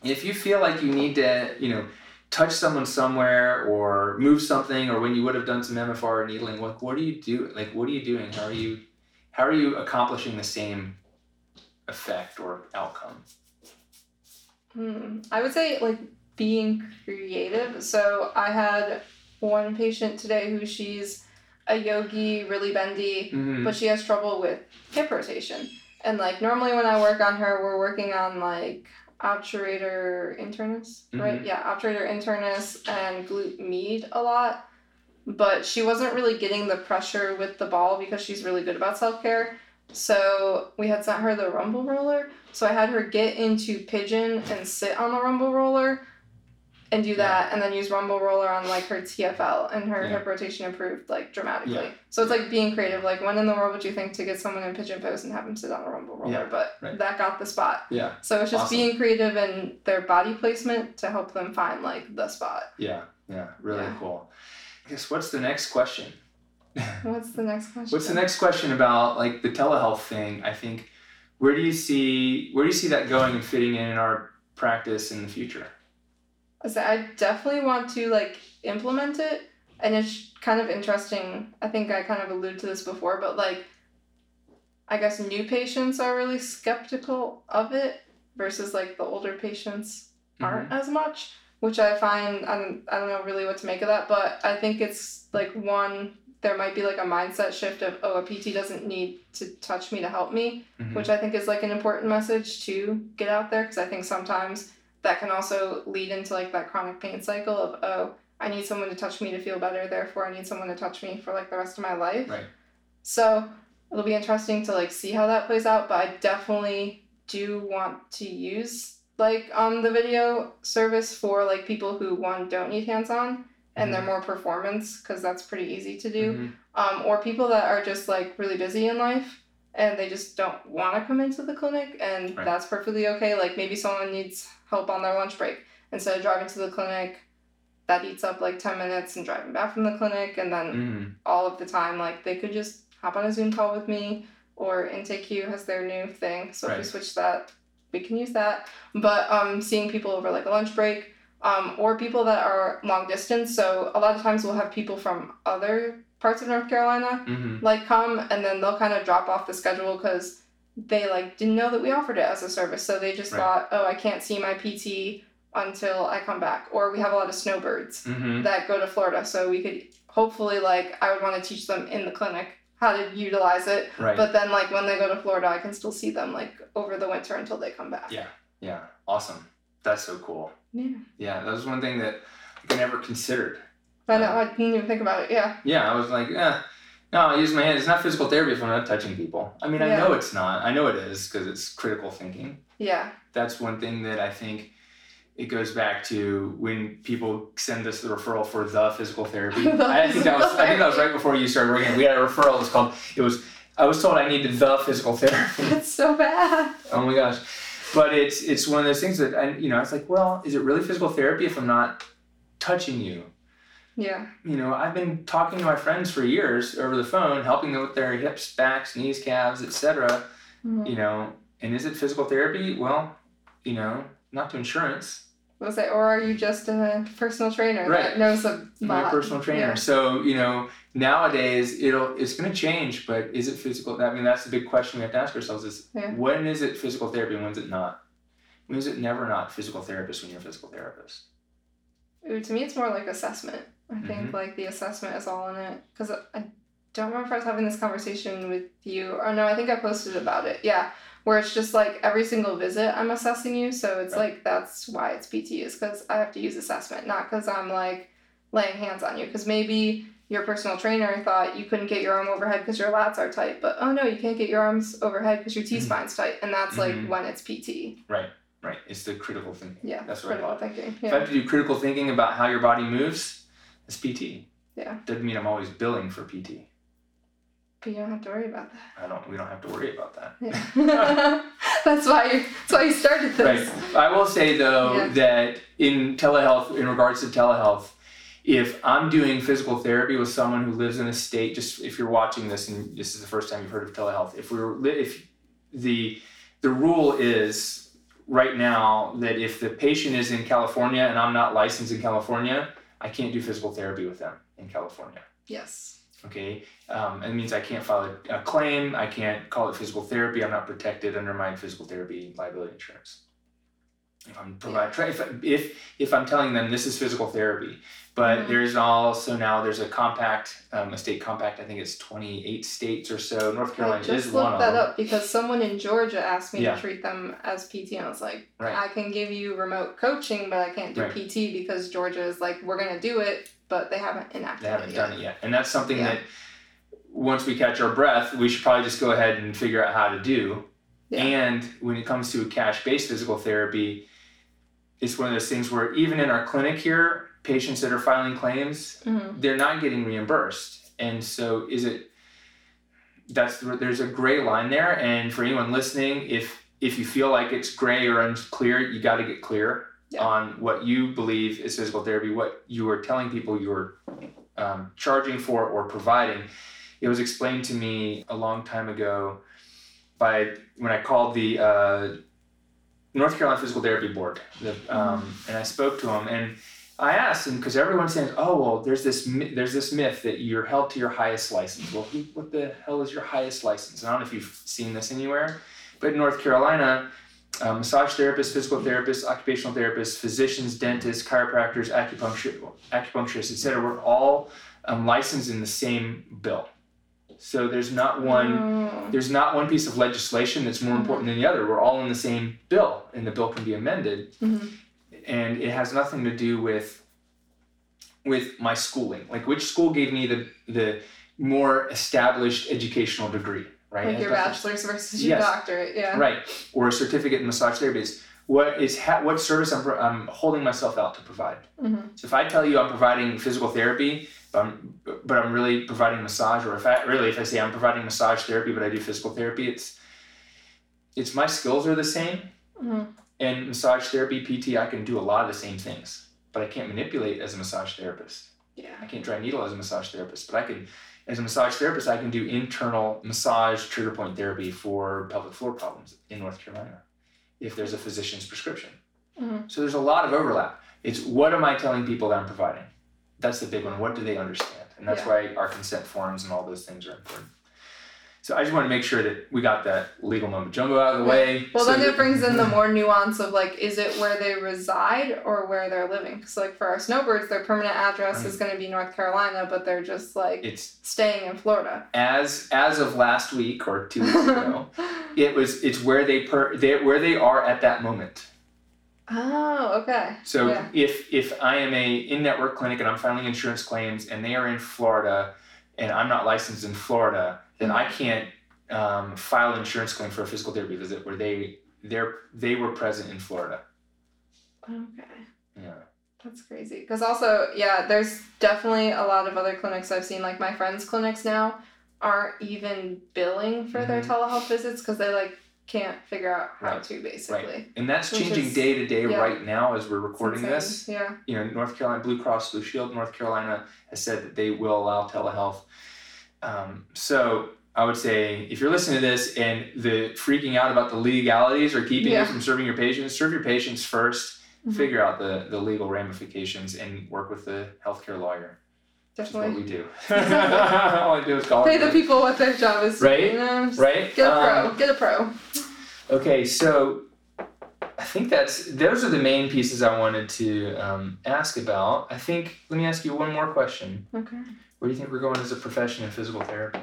if you feel like you need to, you know, touch someone somewhere or move something, or when you would have done some MFR or needling, what what do you do? Like, what are you doing? How are you, how are you accomplishing the same effect or outcome? Hmm. I would say like being creative. So I had one patient today who she's a yogi, really bendy, Mhm. but she has trouble with hip rotation. And like normally when I work on her, we're working on like obturator internus, right? Mhm. Yeah, obturator internus and glute med a lot. But she wasn't really getting the pressure with the ball because she's really good about self care. So we had sent her the rumble roller. So I had her get into pigeon and sit on the rumble roller and do that and then use rumble roller on like her TFL and her Yeah. hip rotation improved like dramatically. Yeah. So it's like being creative. Like when in the world would you think to get someone in pigeon pose and have them sit on a rumble roller? Yeah, But right. that got the spot. Yeah. So it's just Awesome. being creative in their body placement to help them find like the spot. Yeah. Yeah. Really Yeah. cool. I guess what's the next question? What's the next question? What's the next question about like the telehealth thing? I think where do you see where do you see that going and fitting in in our practice in the future? I say I definitely want to like implement it, and it's kind of interesting. I think I kind of alluded to this before, but like, I guess new patients are really skeptical of it versus like the older patients mm-hmm. aren't as much, which I find I don't, I don't know really what to make of that, but I think it's like one there might be like a mindset shift of oh a PT doesn't need to touch me to help me, Mhm. which I think is like an important message to get out there because I think sometimes that can also lead into like that chronic pain cycle of oh I need someone to touch me to feel better therefore I need someone to touch me for like the rest of my life. Right. So it'll be interesting to like see how that plays out, but I definitely do want to use like um the video service for like people who one don't need hands on and they're more performance because that's pretty easy to do. Mhm. um, or people that are just like really busy in life and they just don't want to come into the clinic and Right. that's perfectly okay. Like maybe someone needs help on their lunch break. Instead of driving to the clinic that eats up like 10 minutes and driving back from the clinic and then Mhm. all of the time like they could just hop on a zoom call with me or IntakeQ has their new thing. So if we switch that we can use that. But um, seeing people over like a lunch break um, or people that are long distance so a lot of times we'll have people from other parts of north carolina Mhm. like come and then they'll kind of drop off the schedule because they like didn't know that we offered it as a service so they just Right. thought oh i can't see my pt until i come back or we have a lot of snowbirds Mhm. that go to Florida. So we could hopefully like I would want to teach them in the clinic how to utilize it. Right. But then like when they go to Florida, I can still see them like over the winter until they come back. Yeah. yeah. Awesome. That's so cool. Yeah. Yeah. That was one thing that I never considered. I know. I didn't even think about it. Yeah. Yeah, I was like, eh, no, I use my hand. It's not physical therapy if I'm not touching people. I mean, I Yeah. know it's not. I know it is because it's critical thinking. Yeah. That's one thing that I think it goes back to when people send us the referral for the physical therapy. <laughs> The I think that was I think that was right before you started working. We had a referral. It was called. It was. I was told I needed the physical therapy. <laughs> That's so bad. Oh my gosh. But it's it's one of those things that I you know, it's like, well, is it really physical therapy if I'm not touching you? Yeah. You know, I've been talking to my friends for years over the phone, helping them with their hips, backs, knees, calves, etc. Mhm. You know, and is it physical therapy? Well, you know, not to insurance. Was it, or are you just a personal trainer Right. that knows a My lot? personal trainer. Yeah. So, you know, nowadays it'll it's gonna change, but is it physical I mean that's the big question we have to ask ourselves is Yeah. when is it physical therapy and when's it not? When is it never not physical therapist when you're a physical therapist? Ooh, to me, it's more like assessment. I think Mhm. like the assessment is all in it because I don't remember if I was having this conversation with you or no. I think I posted about it. Yeah, where it's just like every single visit I'm assessing you. So it's Right. like that's why it's PT is because I have to use assessment, not because I'm like laying hands on you. Because maybe your personal trainer thought you couldn't get your arm overhead because your lats are tight, but oh no, you can't get your arms overhead because your T spine's tight, and that's like Mhm. when it's PT. Right. Right. It's the critical thinking. Yeah, That's what I critical it. thinking. If I have to do critical thinking about how your body moves, it's PT. Yeah. Doesn't mean I'm always billing for PT. But you don't have to worry about that. I don't we don't have to worry about that. Yeah. <laughs> that's why you, that's why you started this. Right. I will say though Yeah. that in telehealth, in regards to telehealth, if I'm doing physical therapy with someone who lives in a state, just if you're watching this and this is the first time you've heard of telehealth, if we're if the the rule is right now that if the patient is in California and I'm not licensed in California, I can't do physical therapy with them in California. Yes. Okay, um, it means I can't file a, a claim. I can't call it physical therapy. I'm not protected under my physical therapy liability insurance. if I'm providing if, if if I'm telling them this is physical therapy, but Mhm. there's also now there's a compact, um, a state compact. I think it's 28 states or so. North I Carolina just is one looked of that them. up because someone in Georgia asked me Yeah. to treat them as PT, and I was like, Right. I can give you remote coaching, but I can't do Right. PT because Georgia is like, we're gonna do it, but they haven't enacted They haven't it done yet. it yet, and that's something Yeah. that once we catch our breath, we should probably just go ahead and figure out how to do. Yeah. And when it comes to cash-based physical therapy, it's one of those things where even in our clinic here, patients that are filing claims, Mhm. they're not getting reimbursed. And so is it that's there's a gray line there and for anyone listening, if if you feel like it's gray or unclear, you got to get clear Yeah. on what you believe is physical therapy, what you are telling people you're um, charging for or providing. It was explained to me a long time ago by when I called the uh, North Carolina Physical Therapy Board, the, um, and I spoke to them, and I asked them because everyone's saying, "Oh, well, there's this there's this myth that you're held to your highest license." Well, what the hell is your highest license? I don't know if you've seen this anywhere, but in North Carolina, uh, massage therapists, physical therapists, occupational therapists, physicians, dentists, chiropractors, acupuncture, acupuncturists, etc. We're all um, licensed in the same bill. So there's not one Oh. there's not one piece of legislation that's more important than the other. We're all in the same bill, and the bill can be amended, Mhm. and it has nothing to do with with my schooling. Like which school gave me the the more established educational degree, right? Like your bachelor's versus your Yes. doctorate, yeah. right, or a certificate in massage therapy. It's what is ha- what service I'm, pro- I'm holding myself out to provide. Mhm. So if I tell you I'm providing physical therapy, but I'm, but I'm really providing massage, or if I really if I say I'm providing massage therapy, but I do physical therapy, it's it's my skills are the same, Mhm. and massage therapy, PT, I can do a lot of the same things, but I can't manipulate as a massage therapist. Yeah. I can't dry a needle as a massage therapist, but I can, as a massage therapist, I can do internal massage trigger point therapy for pelvic floor problems in North Carolina, if there's a physician's prescription. Mhm. So there's a lot of overlap. It's what am I telling people that I'm providing? That's the big one. What do they understand? And that's Yeah. why our consent forms and all those things are important. So I just want to make sure that we got that legal mumbo jumbo out of the way. Well, so then that- it brings in the <laughs> more nuance of like, is it where they reside or where they're living? Because like for our snowbirds, their permanent address is mm. going to be North Carolina, but they're just like it's staying in Florida. as as of last week or two weeks ago. <laughs> it was it's where they per they where they are at that moment. oh, okay. So Yeah. if if I am a in network clinic and I'm filing insurance claims and they are in Florida and I'm not licensed in Florida, then I can't um, file an insurance claim for a physical therapy visit where they they're they were present in Florida. Okay. Yeah. That's crazy. Because also, yeah, there's definitely a lot of other clinics I've seen. Like my friends' clinics now aren't even billing for their Mhm. telehealth visits because they like can't figure out how Right. to basically. Right. And that's Which changing is- day to day yeah. right now as we're recording this. Yeah. you know, North Carolina Blue Cross Blue Shield, North Carolina has said that they will allow telehealth. Um, so I would say if you're listening to this and the freaking out about the legalities or keeping Yeah. you from serving your patients, serve your patients 1st Mhm. figure out the, the legal ramifications, and work with the healthcare lawyer. Definitely. we do. <laughs> <laughs> All I do is call Pay the people what their job is. Right? You know? Right? Get a Um, pro. Get a pro. Okay, so I think that's those are the main pieces I wanted to um, ask about. I think let me ask you one more question. Okay. Where do you think we're going as a profession in physical therapy?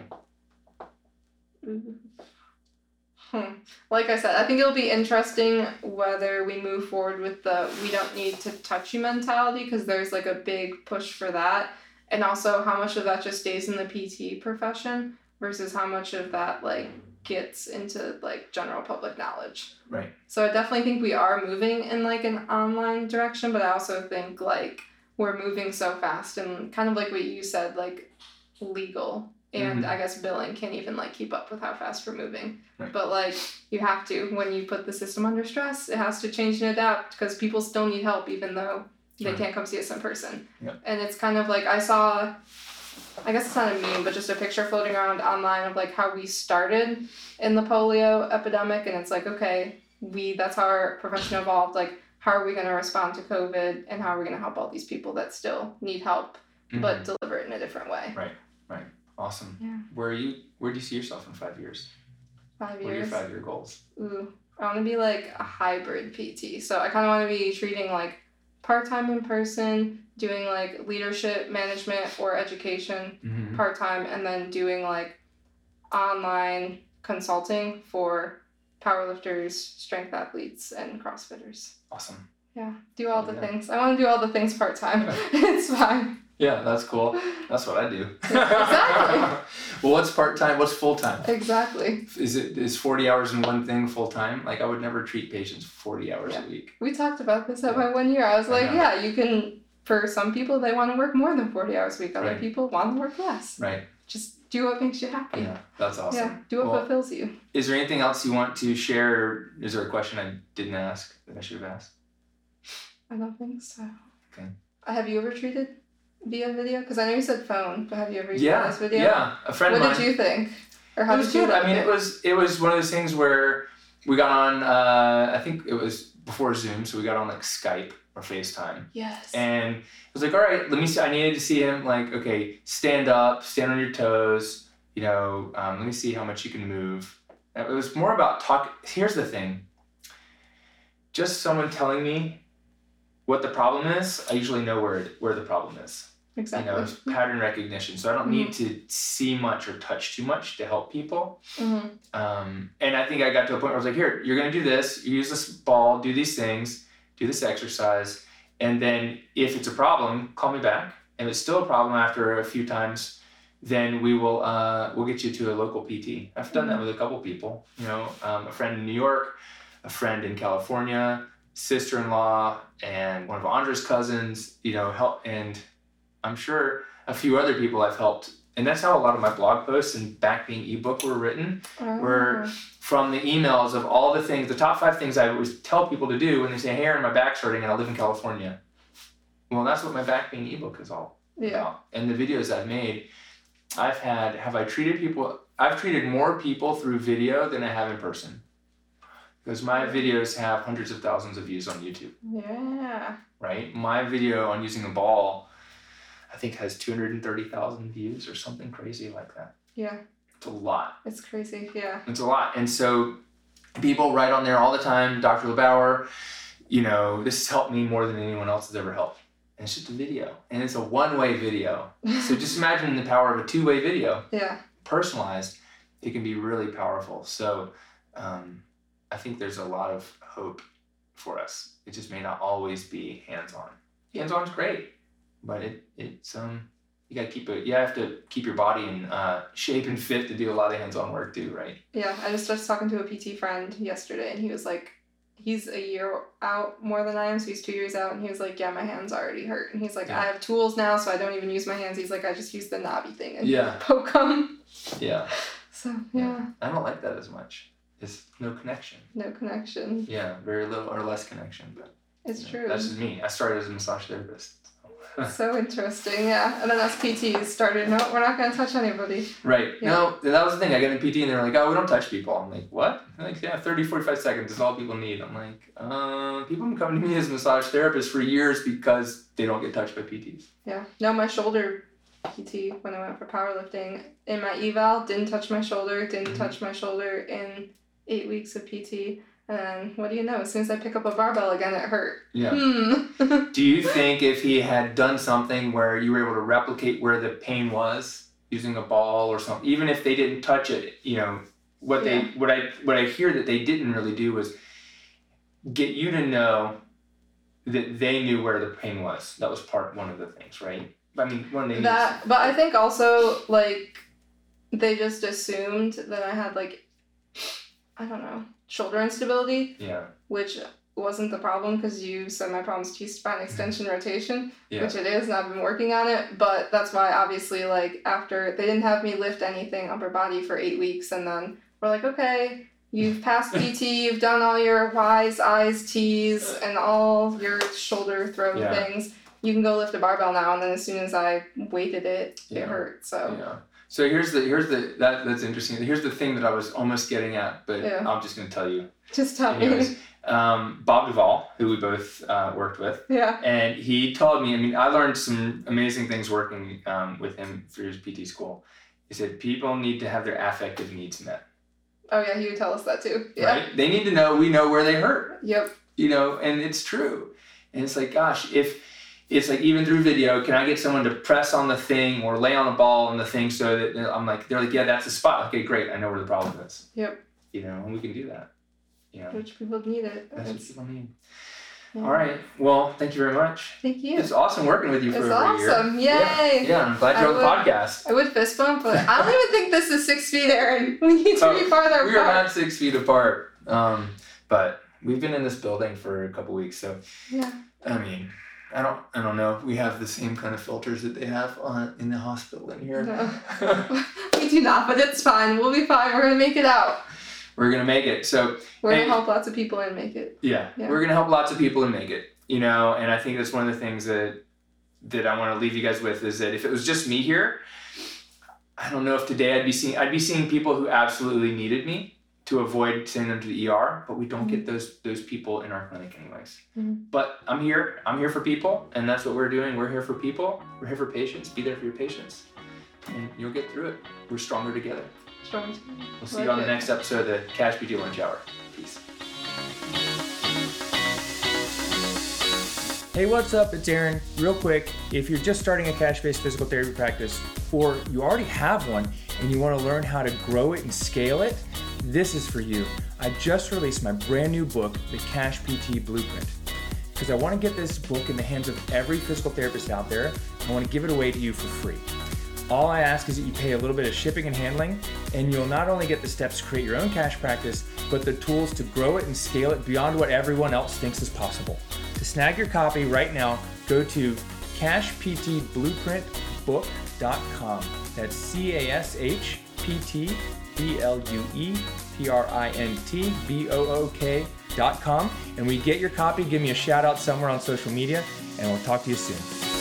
Hmm. Like I said, I think it'll be interesting whether we move forward with the we don't need to touch you mentality because there's like a big push for that. And also how much of that just stays in the PT profession versus how much of that like gets into like general public knowledge. Right. So I definitely think we are moving in like an online direction, but I also think like we're moving so fast and kind of like what you said, like legal and Mhm. I guess billing can't even like keep up with how fast we're moving. Right. But like you have to when you put the system under stress, it has to change and adapt because people still need help even though they Right. can't come see us in person. Yeah. And it's kind of like I saw I guess it's not a meme, but just a picture floating around online of like how we started in the polio epidemic and it's like, okay, we that's how our profession evolved. Like how are we gonna respond to COVID and how are we gonna help all these people that still need help but Mhm. deliver it in a different way? Right, right. Awesome. Yeah. Where are you? Where do you see yourself in five years? Five years. What are your five year goals? Ooh. I want to be like a hybrid PT. So I kind of want to be treating like part time in person, doing like leadership, management, or education Mhm. part time, and then doing like online consulting for powerlifters, strength athletes, and CrossFitters. Awesome. Yeah, do all the yeah. things. I want to do all the things part time. <laughs> it's fine. Yeah, that's cool. <laughs> That's what I do. Exactly. <laughs> well, what's part time? What's full time? Exactly. Is it is forty hours in one thing full time? Like I would never treat patients forty hours Yeah. a week. We talked about this at Yeah. my one year. I was like, know. yeah, you can. For some people, they want to work more than forty hours a week. Other Right. people want to work less. Right. Just do what makes you happy. Yeah, that's awesome. Yeah, do what Well, fulfills you. Is there anything else you want to share? Is there a question I didn't ask that I should have asked? I don't think so. Okay. Have you ever treated via video? Because I know you said phone, but have you ever used Yeah, this video? yeah. A friend What of mine. did you think? Or how it was did you good. I mean, it was it was one of those things where we got on. Uh, I think it was before Zoom, so we got on like Skype or FaceTime, Yes. and it was like, all right, let me see. I needed to see him like, okay, stand up, stand on your toes. You know, um, let me see how much you can move. It was more about talk. Here's the thing. Just someone telling me what the problem is, I usually know where it, where the problem is exactly. you know, it's pattern recognition. So I don't need to see much or touch too much to help people. Mm-hmm. Um, and I think I got to a point where I was like, here, you're gonna do this. You use this ball, do these things, do this exercise, and then if it's a problem, call me back. And if it's still a problem after a few times, then we will uh, we'll get you to a local PT. I've done that with a couple people. You know, um, a friend in New York, a friend in California, sister-in-law, and one of Andre's cousins. You know, help and I'm sure a few other people I've helped. And that's how a lot of my blog posts and back pain ebook were written We're- Oh. from the emails of all the things, the top five things I always tell people to do when they say, "Hey, Aaron, my back's hurting and I live in California." Well, that's what my back pain ebook is all Yeah. about. And the videos I've made, I've had, have I treated people? I've treated more people through video than I have in person, because my videos have hundreds of thousands of views on YouTube. Yeah. Right? My video on using a ball, I think, has two hundred and thirty thousand views or something crazy like that. Yeah. It's a lot. It's crazy. Yeah. It's a lot. And so people write on there all the time, Dr. LeBauer, you know, this has helped me more than anyone else has ever helped. And it's just a video. And it's a one way video. So just <laughs> imagine the power of a two way video, yeah. personalized. It can be really powerful. So um, I think there's a lot of hope for us. It just may not always be hands on. Hands on is great, but it, it's um you gotta keep it. You have to keep your body in uh, shape and fit to do a lot of hands-on work too, right? Yeah. I just was talking to a PT friend yesterday, and he was like, he's a year out more than I am, so he's two years out, and he was like, yeah, my hands already hurt, and he's like, Yeah. I have tools now, so I don't even use my hands. He's like, I just use the knobby thing and Yeah. <laughs> poke them. Yeah. So yeah, I don't like that as much. It's no connection. no connection. Yeah, very little or less connection. But It's you know, true. That's just me. I started as a massage therapist. <laughs> so interesting, yeah. And then us PTs started, no, we're not gonna touch anybody. Right. Yeah. No, that was the thing. I get in PT and they're like, oh, we don't touch people. I'm like, what? They're like, yeah, 30, 45 seconds is all people need. I'm like, uh, people have been coming to me as massage therapist for years because they don't get touched by PTs. Yeah. No, my shoulder PT when I went for powerlifting in my eval didn't touch my shoulder, didn't Mhm. touch my shoulder in eight weeks of PT. And what do you know? As soon as I pick up a barbell again, it hurt. Yeah. Hmm. <laughs> Do you think if he had done something where you were able to replicate where the pain was using a ball or something, even if they didn't touch it, you know, what they Yeah. what I what I hear that they didn't really do was get you to know that they knew where the pain was. That was part one of the things, right? I mean, one they that, but I think also like they just assumed that I had like I don't know shoulder instability, yeah which wasn't the problem because you said my problem's T spine extension <laughs> rotation. yeah which it is, and I've been working on it. But that's why, obviously, like after they didn't have me lift anything upper body for eight weeks, and then we're like, okay, you've passed <laughs> PT, you've done all your Y's, I's, T's, and all your shoulder throw Yeah. things. You can go lift a barbell now. And then as soon as I weighted it, Yeah. it hurt. So. So here's the here's the that that's interesting. Here's the thing that I was almost getting at, but Yeah. I'm just gonna tell you. just tell Anyways, me. um, Bob Duvall, who we both uh, worked with. yeah. And he told me, I mean, I learned some amazing things working um, with him through his PT school. He said people need to have their affective needs met. Oh yeah, he would tell us that too. Yeah. right? They need to know we know where they hurt, Yep. you know, and it's true. And it's like, gosh, if it's like even through video, can I get someone to press on the thing or lay on a ball on the thing so that I'm like, they're like, yeah, that's the spot. Okay, great. I know where the problem is. Yep. You know, and we can do that. You know, Which people need it. that's what It's- people need. yeah. All right. Well, thank you very much. Thank you. It's awesome working with you for It's over a year. awesome. Yeah. Yay. Yeah, I'm glad you're on the podcast. I would fist bump, but I don't even think this is six feet, Aaron. <laughs> We need to Oh, be farther apart. We are not six feet apart. Um, but we've been in this building for a couple weeks, so Yeah. I mean, I don't, I don't know. if We have the same kind of filters that they have on in the hospital in here. No. <laughs> we do not, but it's fine. We'll be fine. We're gonna make it out. We're gonna make it. So We're gonna help lots of people and make it. yeah, Yeah. we're gonna help lots of people and make it. You know, and I think that's one of the things that that I want to leave you guys with is that if it was just me here, I don't know if today I'd be seeing I'd be seeing people who absolutely needed me to avoid sending them to the ER, but we don't get those those people in our clinic anyways. Mhm. But I'm here. I'm here for people, and that's what we're doing. We're here for people. We're here for patients. Be there for your patients, and you'll get through it. We're stronger together. Strong team. We'll see Like you on the next episode of the Cash PT Lunch Hour. Peace. Hey, what's up? It's Aaron. Real quick, if you're just starting a cash based physical therapy practice, or you already have one and you want to learn how to grow it and scale it, this is for you. I just released my brand new book, The Cash PT Blueprint, because I want to get this book in the hands of every physical therapist out there. I want to give it away to you for free. All I ask is that you pay a little bit of shipping and handling, and you'll not only get the steps to create your own cash practice, but the tools to grow it and scale it beyond what everyone else thinks is possible. To snag your copy right now, go to cashptblueprintbook.com. That's C A S H P T B L U E P R I N T B O O K.com. And we get your copy, give me a shout out somewhere on social media, and we'll talk to you soon.